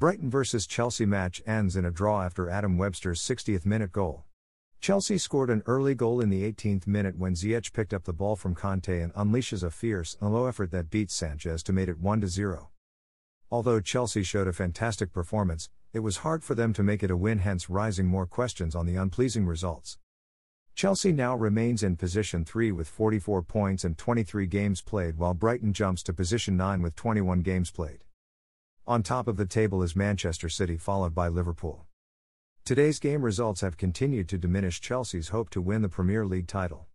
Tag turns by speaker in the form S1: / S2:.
S1: Brighton vs Chelsea match ends in a draw after Adam Webster's 60th minute goal. Chelsea scored an early goal in the 18th minute when Ziyech picked up the ball from Kanté and unleashes a fierce, low effort that beats Sanchez to make it 1 0. Although Chelsea showed a fantastic performance, it was hard for them to make it a win, hence rising more questions on the unpleasing results. Chelsea now remains in position 3 with 44 points and 23 games played, while Brighton jumps to position 9 with 21 games played. On top of the table is Manchester City, followed by Liverpool. Today's game results have continued to diminish Chelsea's hope to win the Premier League title.